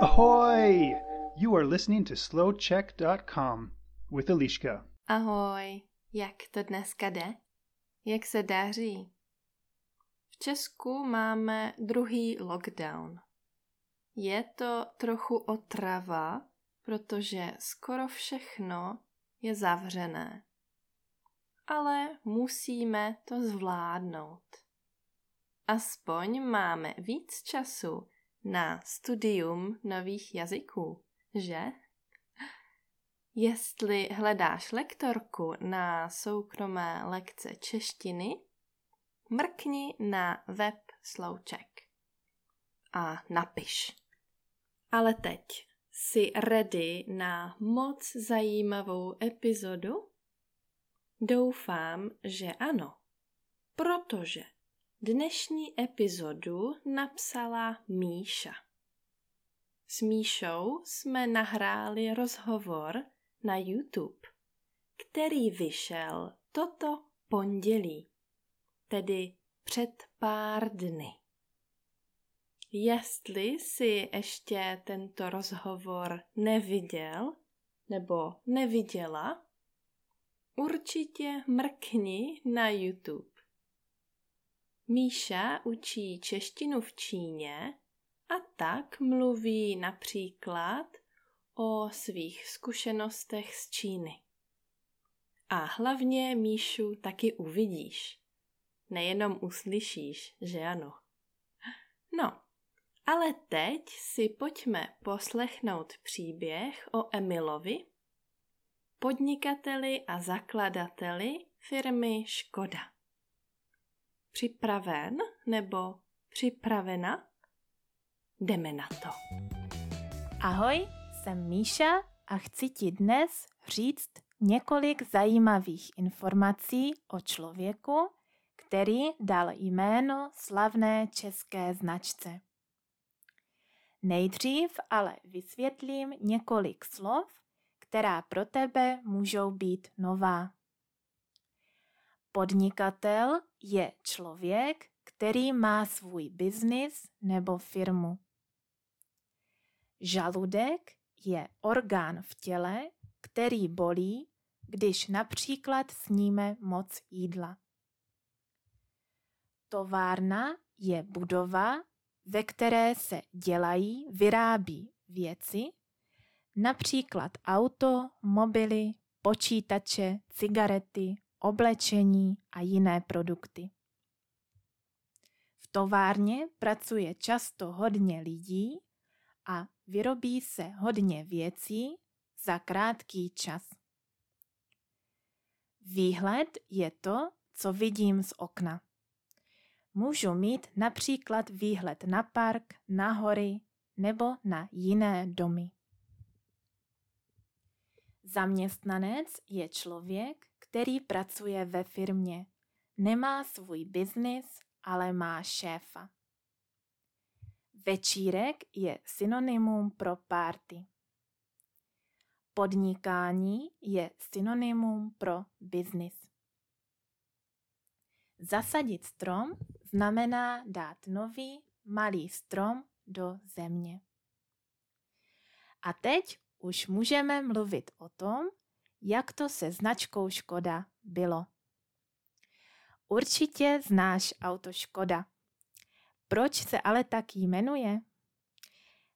Ahoy! You are listening to slowcheck.com with Eliška. Ahoj, jak to dneska jde? Jak se daří? V Česku máme druhý lockdown. Je to trochu otrava, protože skoro všechno je zavřené. Ale musíme to zvládnout. Aspoň máme víc času na studium nových jazyků, že? Jestli hledáš lektorku na soukromé lekce češtiny, mrkni na web Slouček a napiš. Ale teď jsi ready na moc zajímavou epizodu? Doufám, že ano, protože dnešní epizodu napsala Míša. S Míšou jsme nahráli rozhovor na YouTube, který vyšel toto pondělí, tedy před pár dny. Jestli si ještě tento rozhovor neviděl nebo neviděla, určitě mrkni na YouTube. Míša učí češtinu v Číně a tak mluví například o svých zkušenostech z Číny. A hlavně Míšu taky uvidíš. Nejenom uslyšíš, že ano. No, ale teď si pojďme poslechnout příběh o Emilovi, podnikateli a zakladateli firmy Škoda. Připraven nebo připravena? Jdeme na to. Ahoj, jsem Míša a chci ti dnes říct několik zajímavých informací o člověku, který dal jméno slavné české značce. Nejdřív ale vysvětlím několik slov, která pro tebe můžou být nová. Podnikatel je člověk, který má svůj biznis nebo firmu. Žaludek je orgán v těle, který bolí, když například sníme moc jídla. Továrna je budova, ve které se dělají, vyrábí věci, například auto, mobily, počítače, cigarety, oblečení a jiné produkty. V továrně pracuje často hodně lidí a vyrobí se hodně věcí za krátký čas. Výhled je to, co vidím z okna. Můžu mít například výhled na park, na hory nebo na jiné domy. Zaměstnanec je člověk, který pracuje ve firmě. Nemá svůj biznis, ale má šéfa. Večírek je synonymum pro party. Podnikání je synonymum pro biznis. Zasadit strom znamená dát nový malý strom do země. A teď už můžeme mluvit o tom, jak to se značkou Škoda bylo. Určitě znáš auto Škoda. Proč se ale tak jmenuje?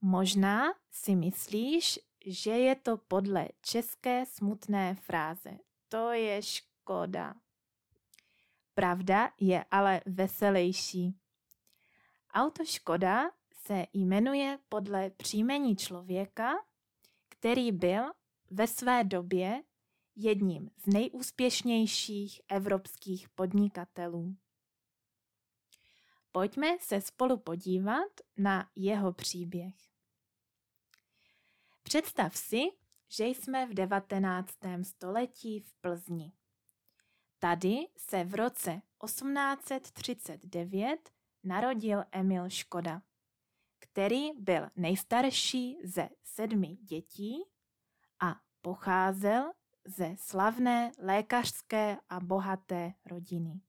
Možná si myslíš, že je to podle české smutné fráze. To je škoda. Pravda je ale veselější. Auto Škoda se jmenuje podle příjmení člověka, který byl ve své době jedním z nejúspěšnějších evropských podnikatelů. Pojďme se spolu podívat na jeho příběh. Představ si, že jsme v 19. století v Plzni. Tady se v roce 1839 narodil Emil Škoda, který byl nejstarší ze sedmi dětí a pocházel ze slavné lékařské a bohaté rodiny.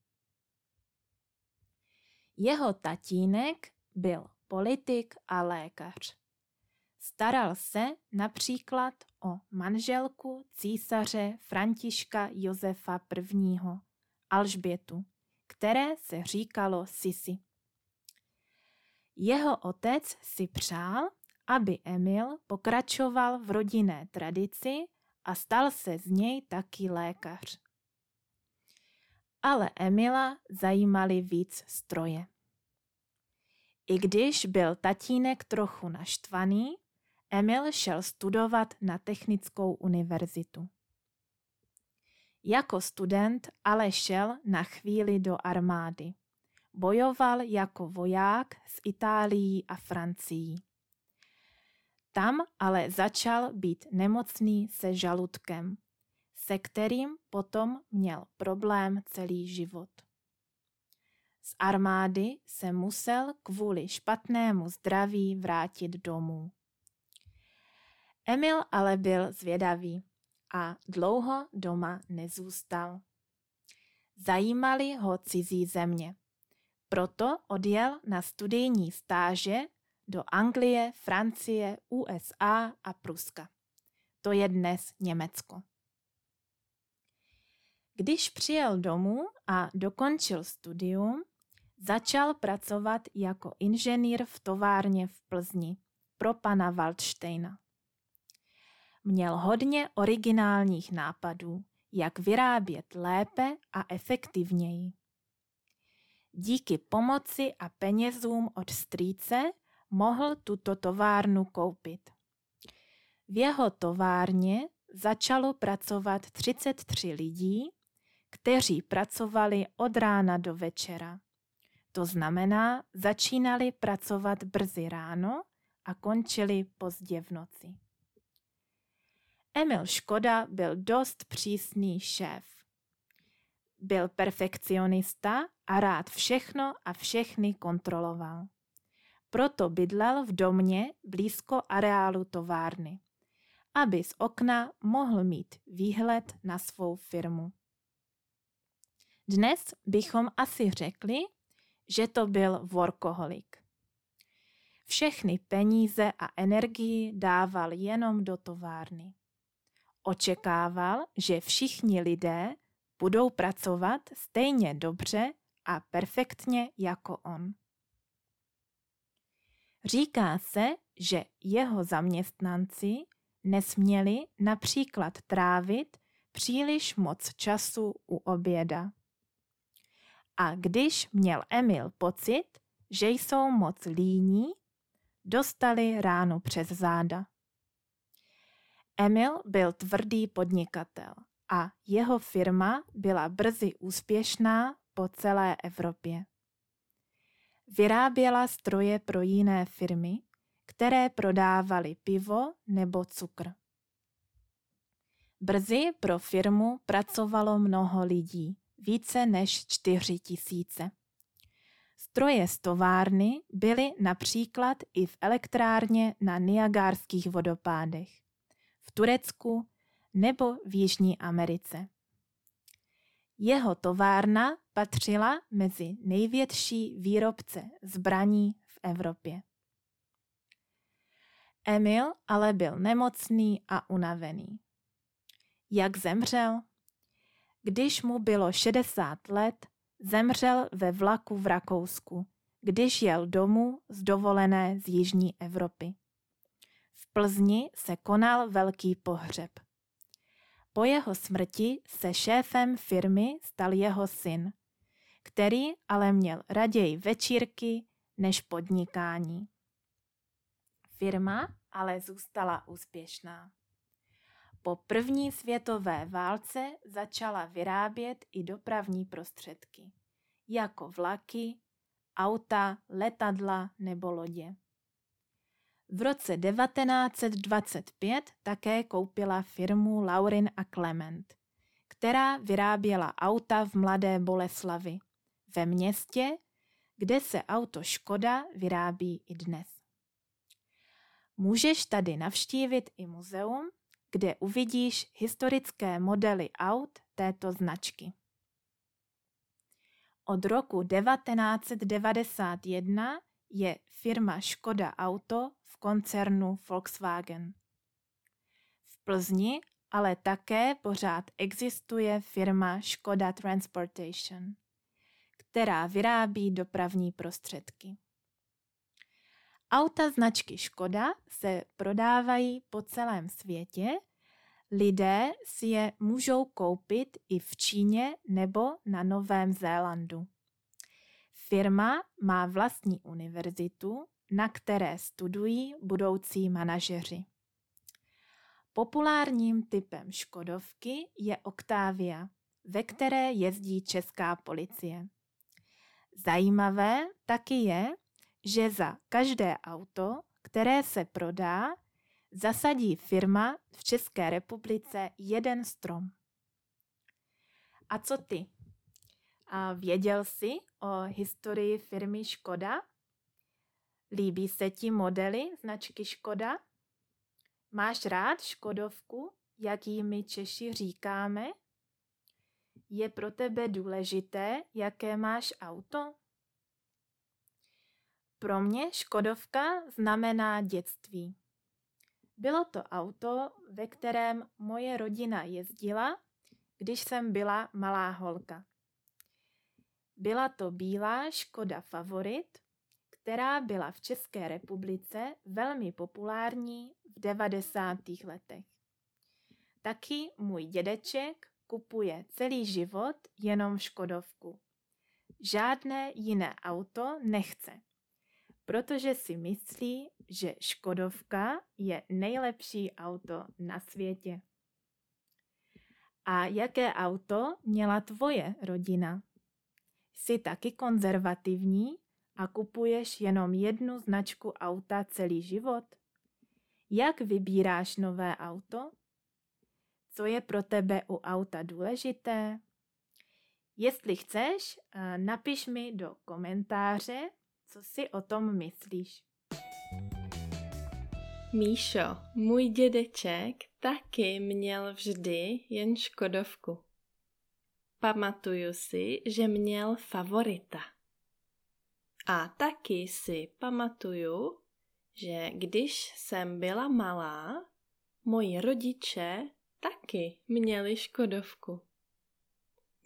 Jeho tatínek byl politik a lékař. Staral se například o manželku císaře Františka Josefa I. Alžbětu, které se říkalo Sisi. Jeho otec si přál, aby Emil pokračoval v rodinné tradici a stal se z něj taky lékař. Ale Emila zajímali víc stroje. I když byl tatínek trochu naštvaný, Emil šel studovat na Technickou univerzitu. Jako student ale šel na chvíli do armády. Bojoval jako voják s Itálií a Francií. Tam ale začal být nemocný se žaludkem, se kterým potom měl problém celý život. Z armády se musel kvůli špatnému zdraví vrátit domů. Emil ale byl zvědavý a dlouho doma nezůstal. Zajímali ho cizí země. Proto odjel na studijní stáže do Anglie, Francie, USA a Pruska. To je dnes Německo. Když přijel domů a dokončil studium, začal pracovat jako inženýr v továrně v Plzni pro pana Waldsteina. Měl hodně originálních nápadů, jak vyrábět lépe a efektivněji. Díky pomoci a penězům od strýce mohl tuto továrnu koupit. V jeho továrně začalo pracovat 33 lidí, kteří pracovali od rána do večera. To znamená, začínali pracovat brzy ráno a končili pozdě v noci. Emil Škoda byl dost přísný šéf. Byl perfekcionista a rád všechno a všechny kontroloval. Proto bydlel v domě blízko areálu továrny, aby z okna mohl mít výhled na svou firmu. Dnes bychom asi řekli, že to byl workoholik. Všechny peníze a energii dával jenom do továrny. Očekával, že všichni lidé budou pracovat stejně dobře a perfektně jako on. Říká se, že jeho zaměstnanci nesměli například trávit příliš moc času u oběda. A když měl Emil pocit, že jsou moc líní, dostali ráno přes záda. Emil byl tvrdý podnikatel a jeho firma byla brzy úspěšná po celé Evropě. Vyráběla stroje pro jiné firmy, které prodávaly pivo nebo cukr. Brzy pro firmu pracovalo mnoho lidí, více než čtyři tisíce. Stroje z továrny byly například i v elektrárně na Niagárských vodopádech, v Turecku nebo v Jižní Americe. Jeho továrna patřila mezi největší výrobce zbraní v Evropě. Emil ale byl nemocný a unavený. Jak zemřel? Když mu bylo 60 let, zemřel ve vlaku v Rakousku, když jel domů z dovolené z Jižní Evropy. V Plzni se konal velký pohřeb. Po jeho smrti se šéfem firmy stal jeho syn, který ale měl raději večírky než podnikání. Firma ale zůstala úspěšná. Po první světové válce začala vyrábět i dopravní prostředky, jako vlaky, auta, letadla nebo lodě. V roce 1925 také koupila firmu Laurin a Clement, která vyráběla auta v Mladé Boleslavi, ve městě, kde se auto Škoda vyrábí i dnes. Můžeš tady navštívit i muzeum, kde uvidíš historické modely aut této značky. Od roku 1991 je firma Škoda Auto v koncernu Volkswagen. V Plzni ale také pořád existuje firma Škoda Transportation, která vyrábí dopravní prostředky. Auta značky Škoda se prodávají po celém světě, lidé si je můžou koupit i v Číně nebo na Novém Zélandu. Firma má vlastní univerzitu, na které studují budoucí manažeři. Populárním typem Škodovky je Octavia, ve které jezdí česká policie. Zajímavé taky je, že za každé auto, které se prodá, zasadí firma v České republice jeden strom. A co ty? A věděl jsi o historii firmy Škoda? Líbí se ti modely značky Škoda? Máš rád Škodovku, jak jí my Češi říkáme? Je pro tebe důležité, jaké máš auto? Pro mě Škodovka znamená dětství. Bylo to auto, ve kterém moje rodina jezdila, když jsem byla malá holka. Byla to bílá Škoda Favorit, která byla v České republice velmi populární v 90. letech. Taky můj dědeček kupuje celý život jenom Škodovku. Žádné jiné auto nechce, protože si myslí, že Škodovka je nejlepší auto na světě. A jaké auto měla tvoje rodina? Jsi taky konzervativní a kupuješ jenom jednu značku auta celý život? Jak vybíráš nové auto? Co je pro tebe u auta důležité? Jestli chceš, eh, napiš mi do komentáře, co si o tom myslíš. Míšo, můj dědeček taky měl vždy jen Škodovku. Pamatuju si, že měl favorita. A taky si pamatuju, že když jsem byla malá, moji rodiče taky měli Škodovku.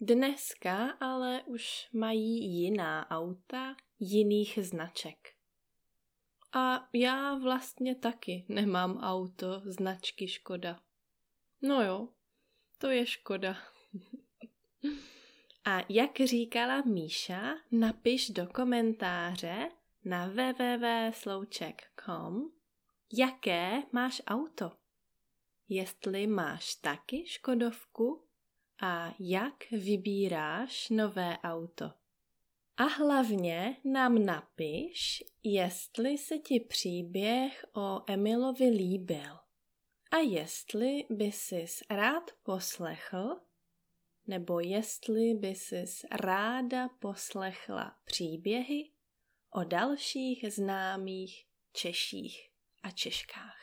Dneska ale už mají jiná auta jiných značek. A já vlastně taky nemám auto značky Škoda. No jo, to je škoda. A jak říkala Míša, napiš do komentáře na www.slouček.com, jaké máš auto. Jestli máš taky Škodovku a jak vybíráš nové auto. A hlavně nám napiš, jestli se ti příběh o Emilovi líbil a jestli by si rád poslechl nebo jestli by si ráda poslechla příběhy o dalších známých Češích a Češkách.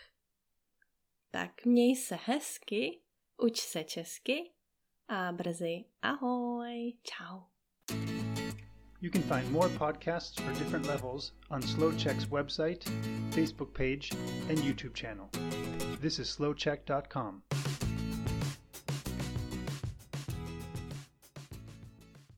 Tak měj se hezky, uč se česky a brzy ahoj, čau. You can find more podcasts for different levels on Slow Check's website, Facebook page, and YouTube channel. This is slowcheck.com.